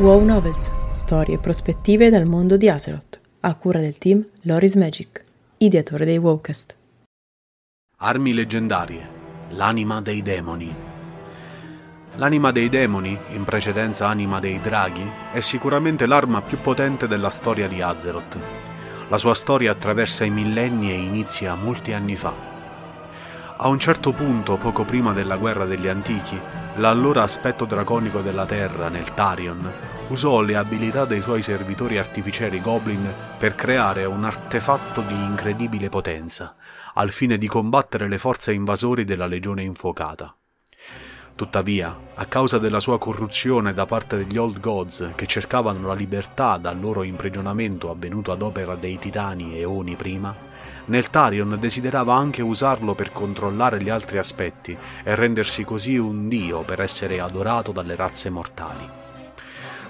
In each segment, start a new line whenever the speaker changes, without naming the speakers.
WoW Novels, storie e prospettive dal mondo di Azeroth, a cura del team Loris Magic, ideatore dei Wowcast.
Armi leggendarie, l'anima dei demoni. L'anima dei demoni, in precedenza anima dei draghi, è sicuramente l'arma più potente della storia di Azeroth. La sua storia attraversa i millenni e inizia molti anni fa. A un certo punto, poco prima della guerra degli antichi, l'allora aspetto draconico della Terra, nel Tarion, usò le abilità dei suoi servitori artificieri Goblin per creare un artefatto di incredibile potenza, al fine di combattere le forze invasori della Legione Infuocata. Tuttavia, a causa della sua corruzione da parte degli Old Gods che cercavano la libertà dal loro imprigionamento avvenuto ad opera dei Titani eoni prima, Neltarion desiderava anche usarlo per controllare gli altri aspetti e rendersi così un dio per essere adorato dalle razze mortali.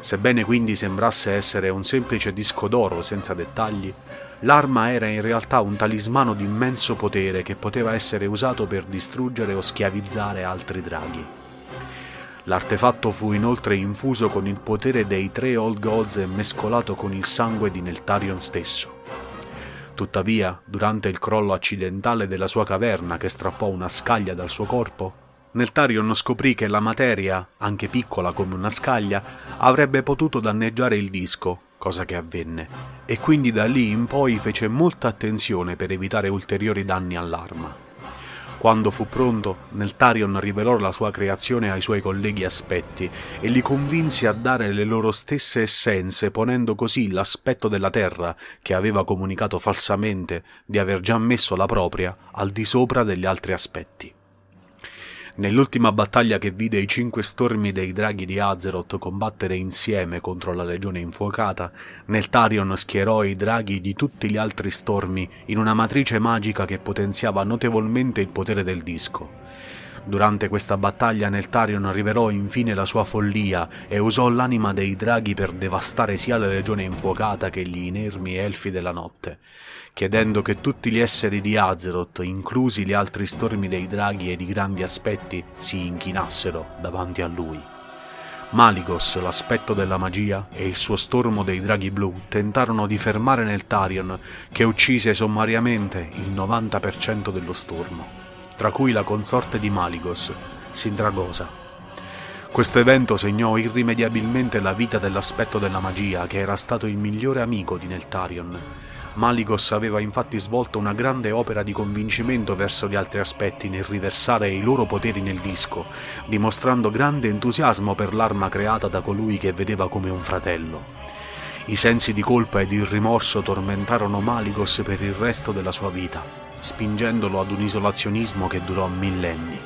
Sebbene quindi sembrasse essere un semplice disco d'oro senza dettagli, l'arma era in realtà un talismano di immenso potere che poteva essere usato per distruggere o schiavizzare altri draghi. L'artefatto fu inoltre infuso con il potere dei tre Old Gods e mescolato con il sangue di Neltarion stesso. Tuttavia, durante il crollo accidentale della sua caverna che strappò una scaglia dal suo corpo, Neltarion scoprì che la materia, anche piccola come una scaglia, avrebbe potuto danneggiare il disco, cosa che avvenne, e quindi da lì in poi fece molta attenzione per evitare ulteriori danni all'arma. Quando fu pronto, Neltarion rivelò la sua creazione ai suoi colleghi aspetti e li convinse a dare le loro stesse essenze, ponendo così l'aspetto della terra, che aveva comunicato falsamente di aver già messo la propria, al di sopra degli altri aspetti. Nell'ultima battaglia che vide i cinque stormi dei draghi di Azeroth combattere insieme contro la legione infuocata, Neltarion schierò i draghi di tutti gli altri stormi in una matrice magica che potenziava notevolmente il potere del disco. Durante questa battaglia Neltarion rivelò infine la sua follia e usò l'anima dei draghi per devastare sia la legione infuocata che gli inermi elfi della notte, chiedendo che tutti gli esseri di Azeroth, inclusi gli altri stormi dei draghi e di grandi aspetti, si inchinassero davanti a lui. Maligos, l'aspetto della magia, e il suo stormo dei draghi blu tentarono di fermare Neltarion, che uccise sommariamente il 90% dello stormo tra cui la consorte di Maligos, Sindragosa. Questo evento segnò irrimediabilmente la vita dell'aspetto della magia, che era stato il migliore amico di Neltarion. Maligos aveva infatti svolto una grande opera di convincimento verso gli altri aspetti nel riversare i loro poteri nel disco, dimostrando grande entusiasmo per l'arma creata da colui che vedeva come un fratello. I sensi di colpa ed il rimorso tormentarono Maligos per il resto della sua vita spingendolo ad un isolazionismo che durò millenni.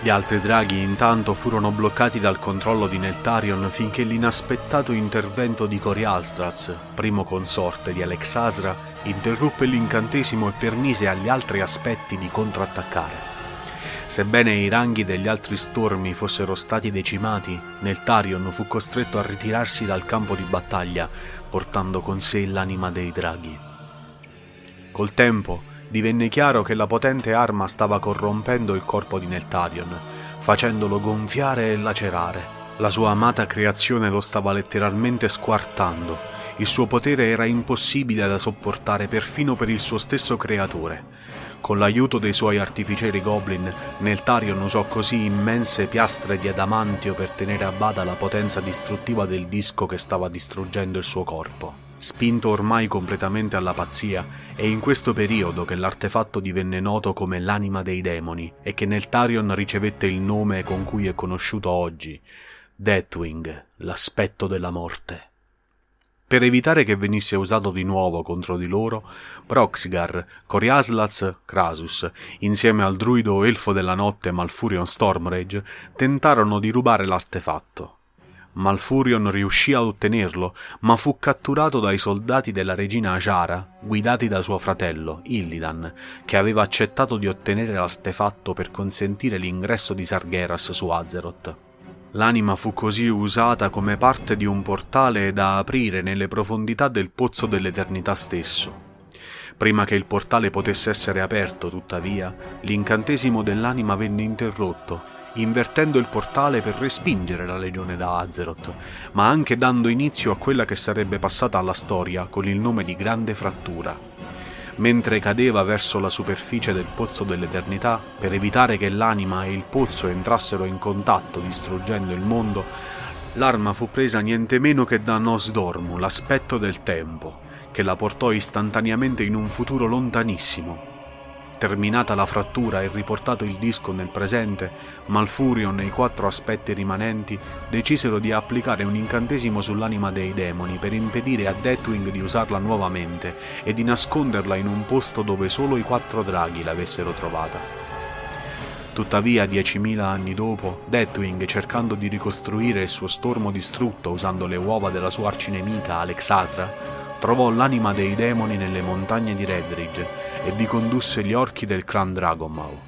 Gli altri draghi intanto furono bloccati dal controllo di Neltarion finché l'inaspettato intervento di Corialstraz, primo consorte di Alexasra, interruppe l'incantesimo e permise agli altri aspetti di contrattaccare. Sebbene i ranghi degli altri stormi fossero stati decimati, Neltarion fu costretto a ritirarsi dal campo di battaglia, portando con sé l'anima dei draghi. Col tempo, divenne chiaro che la potente arma stava corrompendo il corpo di Neltarion, facendolo gonfiare e lacerare. La sua amata creazione lo stava letteralmente squartando. Il suo potere era impossibile da sopportare perfino per il suo stesso creatore. Con l'aiuto dei suoi artificieri goblin, Neltarion usò così immense piastre di adamantio per tenere a bada la potenza distruttiva del disco che stava distruggendo il suo corpo. Spinto ormai completamente alla pazzia, è in questo periodo che l'artefatto divenne noto come l'anima dei demoni e che Neltarion ricevette il nome con cui è conosciuto oggi, Deathwing, l'aspetto della morte. Per evitare che venisse usato di nuovo contro di loro, Proxgar, Coriaslaz, Krasus, insieme al druido elfo della notte Malfurion Stormrage, tentarono di rubare l'artefatto. Malfurion riuscì a ottenerlo, ma fu catturato dai soldati della regina Ajara, guidati da suo fratello, Illidan, che aveva accettato di ottenere l'artefatto per consentire l'ingresso di Sargeras su Azeroth. L'anima fu così usata come parte di un portale da aprire nelle profondità del pozzo dell'eternità stesso. Prima che il portale potesse essere aperto, tuttavia, l'incantesimo dell'anima venne interrotto invertendo il portale per respingere la legione da Azeroth, ma anche dando inizio a quella che sarebbe passata alla storia con il nome di Grande Frattura. Mentre cadeva verso la superficie del pozzo dell'eternità, per evitare che l'anima e il pozzo entrassero in contatto distruggendo il mondo, l'arma fu presa niente meno che da Nosdormu, l'aspetto del tempo, che la portò istantaneamente in un futuro lontanissimo, Terminata la frattura e riportato il disco nel presente, Malfurion e i quattro aspetti rimanenti decisero di applicare un incantesimo sull'anima dei demoni per impedire a Deathwing di usarla nuovamente e di nasconderla in un posto dove solo i quattro draghi l'avessero trovata. Tuttavia, diecimila anni dopo, Deathwing, cercando di ricostruire il suo stormo distrutto usando le uova della sua arcinemica Alexasra, trovò l'anima dei demoni nelle montagne di Redridge e vi condusse gli orchi del clan Dragonmaw.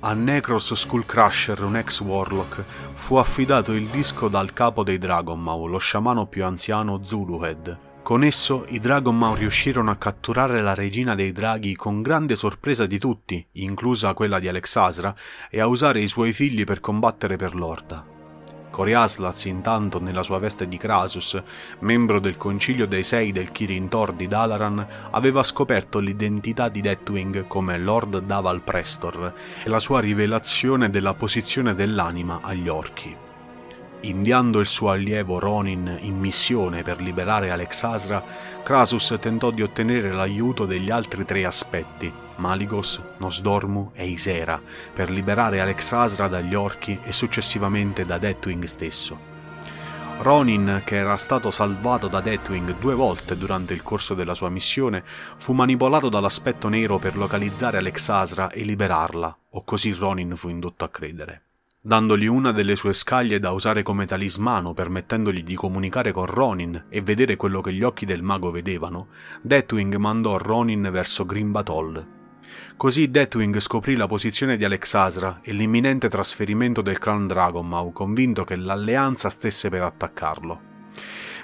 A Necros Skullcrusher, un ex warlock, fu affidato il disco dal capo dei Dragonmaw, lo sciamano più anziano Zuluhead. Con esso i Dragonmaw riuscirono a catturare la regina dei draghi con grande sorpresa di tutti, inclusa quella di Alexasra, e a usare i suoi figli per combattere per l'Orda. Coriaslaz, intanto, nella sua veste di Krasus, membro del concilio dei sei del Kirin Tor di Dalaran, aveva scoperto l'identità di Deathwing come Lord Daval Prestor e la sua rivelazione della posizione dell'anima agli orchi. Inviando il suo allievo Ronin in missione per liberare Alexasra, Krasus tentò di ottenere l'aiuto degli altri tre aspetti, Maligos, Nosdormu e Isera, per liberare Alexasra dagli orchi e successivamente da Deathwing stesso. Ronin, che era stato salvato da Deathwing due volte durante il corso della sua missione, fu manipolato dall'aspetto nero per localizzare Alexasra e liberarla, o così Ronin fu indotto a credere dandogli una delle sue scaglie da usare come talismano permettendogli di comunicare con Ronin e vedere quello che gli occhi del mago vedevano, Deathwing mandò Ronin verso Grimbatol. Così Deathwing scoprì la posizione di Alexasra e l'imminente trasferimento del clan Dragonmaw, convinto che l'alleanza stesse per attaccarlo.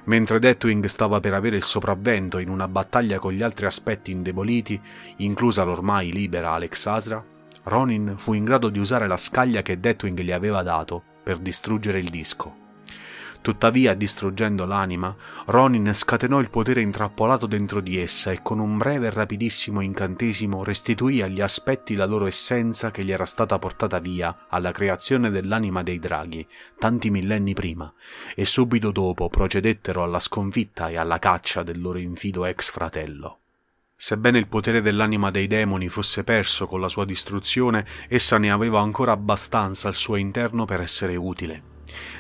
Mentre Deathwing stava per avere il sopravvento in una battaglia con gli altri aspetti indeboliti, inclusa l'ormai libera Alexasra, Ronin fu in grado di usare la scaglia che Deathwing gli aveva dato per distruggere il disco. Tuttavia, distruggendo l'anima, Ronin scatenò il potere intrappolato dentro di essa e con un breve e rapidissimo incantesimo restituì agli aspetti la loro essenza che gli era stata portata via alla creazione dell'anima dei draghi, tanti millenni prima, e subito dopo procedettero alla sconfitta e alla caccia del loro infido ex fratello. Sebbene il potere dell'anima dei demoni fosse perso con la sua distruzione, essa ne aveva ancora abbastanza al suo interno per essere utile.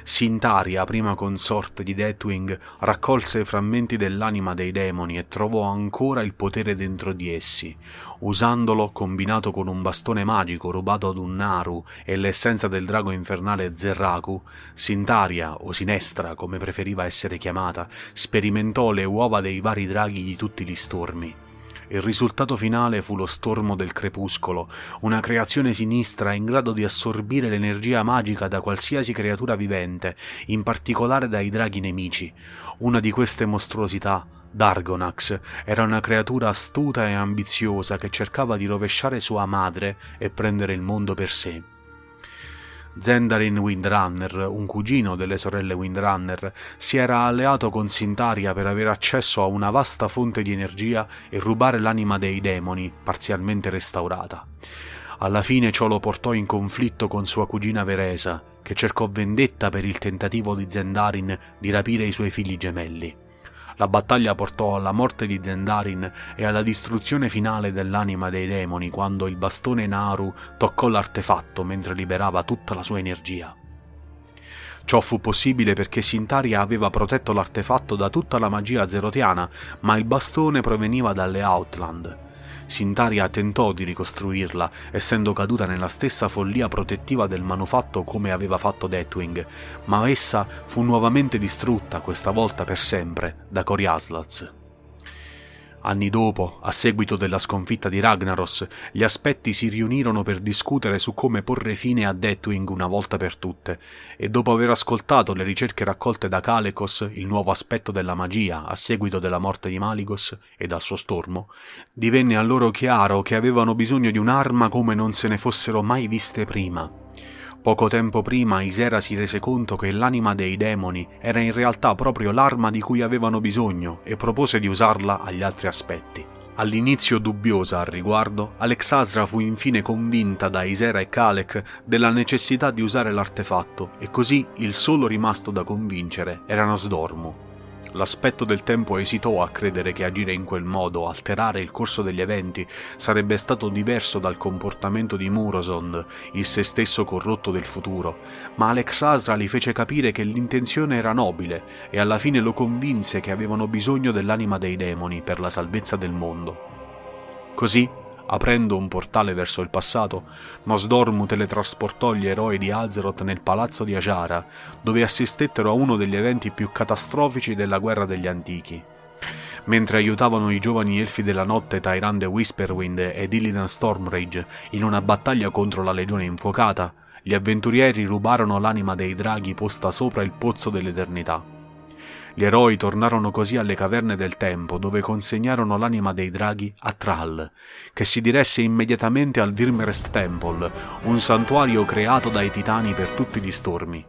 Sintaria, prima consorte di Deathwing, raccolse i frammenti dell'anima dei demoni e trovò ancora il potere dentro di essi. Usandolo, combinato con un bastone magico rubato ad un Naru e l'essenza del drago infernale Zerraku, Sintaria, o Sinestra come preferiva essere chiamata, sperimentò le uova dei vari draghi di tutti gli stormi. Il risultato finale fu lo stormo del crepuscolo, una creazione sinistra in grado di assorbire l'energia magica da qualsiasi creatura vivente, in particolare dai draghi nemici. Una di queste mostruosità, Dargonax, era una creatura astuta e ambiziosa che cercava di rovesciare sua madre e prendere il mondo per sé. Zendarin Windrunner, un cugino delle sorelle Windrunner, si era alleato con Sintaria per avere accesso a una vasta fonte di energia e rubare l'anima dei demoni, parzialmente restaurata. Alla fine ciò lo portò in conflitto con sua cugina Veresa, che cercò vendetta per il tentativo di Zendarin di rapire i suoi figli gemelli. La battaglia portò alla morte di Zendarin e alla distruzione finale dell'anima dei demoni quando il bastone Naru toccò l'artefatto mentre liberava tutta la sua energia. Ciò fu possibile perché Sintaria aveva protetto l'artefatto da tutta la magia zerotiana, ma il bastone proveniva dalle Outland. Sintaria tentò di ricostruirla, essendo caduta nella stessa follia protettiva del manufatto come aveva fatto Deathwing, ma essa fu nuovamente distrutta, questa volta per sempre, da Coriaslaz. Anni dopo, a seguito della sconfitta di Ragnaros, gli aspetti si riunirono per discutere su come porre fine a Deathwing una volta per tutte, e dopo aver ascoltato le ricerche raccolte da Kalekos, il nuovo aspetto della magia, a seguito della morte di Maligos e dal suo stormo, divenne a loro chiaro che avevano bisogno di un'arma come non se ne fossero mai viste prima Poco tempo prima Isera si rese conto che l'anima dei demoni era in realtà proprio l'arma di cui avevano bisogno e propose di usarla agli altri aspetti. All'inizio dubbiosa al riguardo, Alexasra fu infine convinta da Isera e Kalek della necessità di usare l'artefatto e così il solo rimasto da convincere era Nosdormu, L'aspetto del tempo esitò a credere che agire in quel modo, alterare il corso degli eventi, sarebbe stato diverso dal comportamento di Murosond, il se stesso corrotto del futuro, ma Alex gli fece capire che l'intenzione era nobile e alla fine lo convinse che avevano bisogno dell'anima dei demoni per la salvezza del mondo. Così Aprendo un portale verso il passato, Nosdormu teletrasportò gli eroi di Azeroth nel palazzo di Ajara, dove assistettero a uno degli eventi più catastrofici della guerra degli antichi. Mentre aiutavano i giovani elfi della notte Tyrande Whisperwind ed Illidan Stormrage in una battaglia contro la legione infuocata, gli avventurieri rubarono l'anima dei draghi posta sopra il pozzo dell'eternità. Gli eroi tornarono così alle caverne del tempo, dove consegnarono l'anima dei draghi a Thrall, che si diresse immediatamente al Virmerest Temple, un santuario creato dai titani per tutti gli stormi.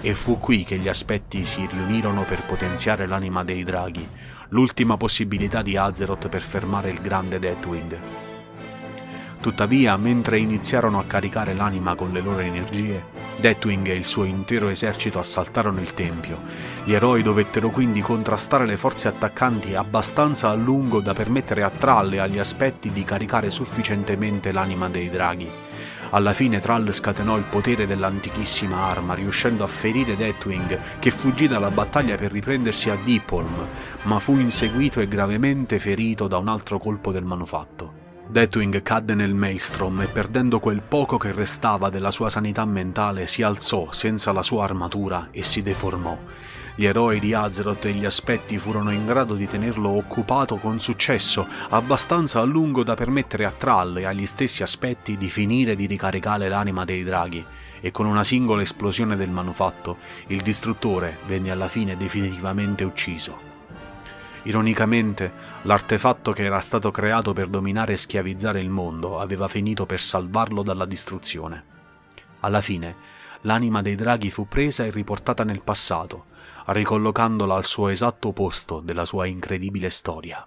E fu qui che gli aspetti si riunirono per potenziare l'anima dei draghi, l'ultima possibilità di Azeroth per fermare il grande Deathwing. Tuttavia, mentre iniziarono a caricare l'anima con le loro energie, Deathwing e il suo intero esercito assaltarono il tempio. Gli eroi dovettero quindi contrastare le forze attaccanti abbastanza a lungo da permettere a Thrall e agli aspetti di caricare sufficientemente l'anima dei draghi. Alla fine Thrall scatenò il potere dell'antichissima arma, riuscendo a ferire Deathwing, che fuggì dalla battaglia per riprendersi a Deepholm, ma fu inseguito e gravemente ferito da un altro colpo del manufatto. Deathwing cadde nel maelstrom e perdendo quel poco che restava della sua sanità mentale si alzò senza la sua armatura e si deformò. Gli eroi di Azeroth e gli aspetti furono in grado di tenerlo occupato con successo, abbastanza a lungo da permettere a Thrall e agli stessi aspetti di finire di ricaricare l'anima dei draghi, e con una singola esplosione del manufatto il distruttore venne alla fine definitivamente ucciso. Ironicamente, l'artefatto che era stato creato per dominare e schiavizzare il mondo aveva finito per salvarlo dalla distruzione. Alla fine, l'anima dei draghi fu presa e riportata nel passato, ricollocandola al suo esatto posto della sua incredibile storia.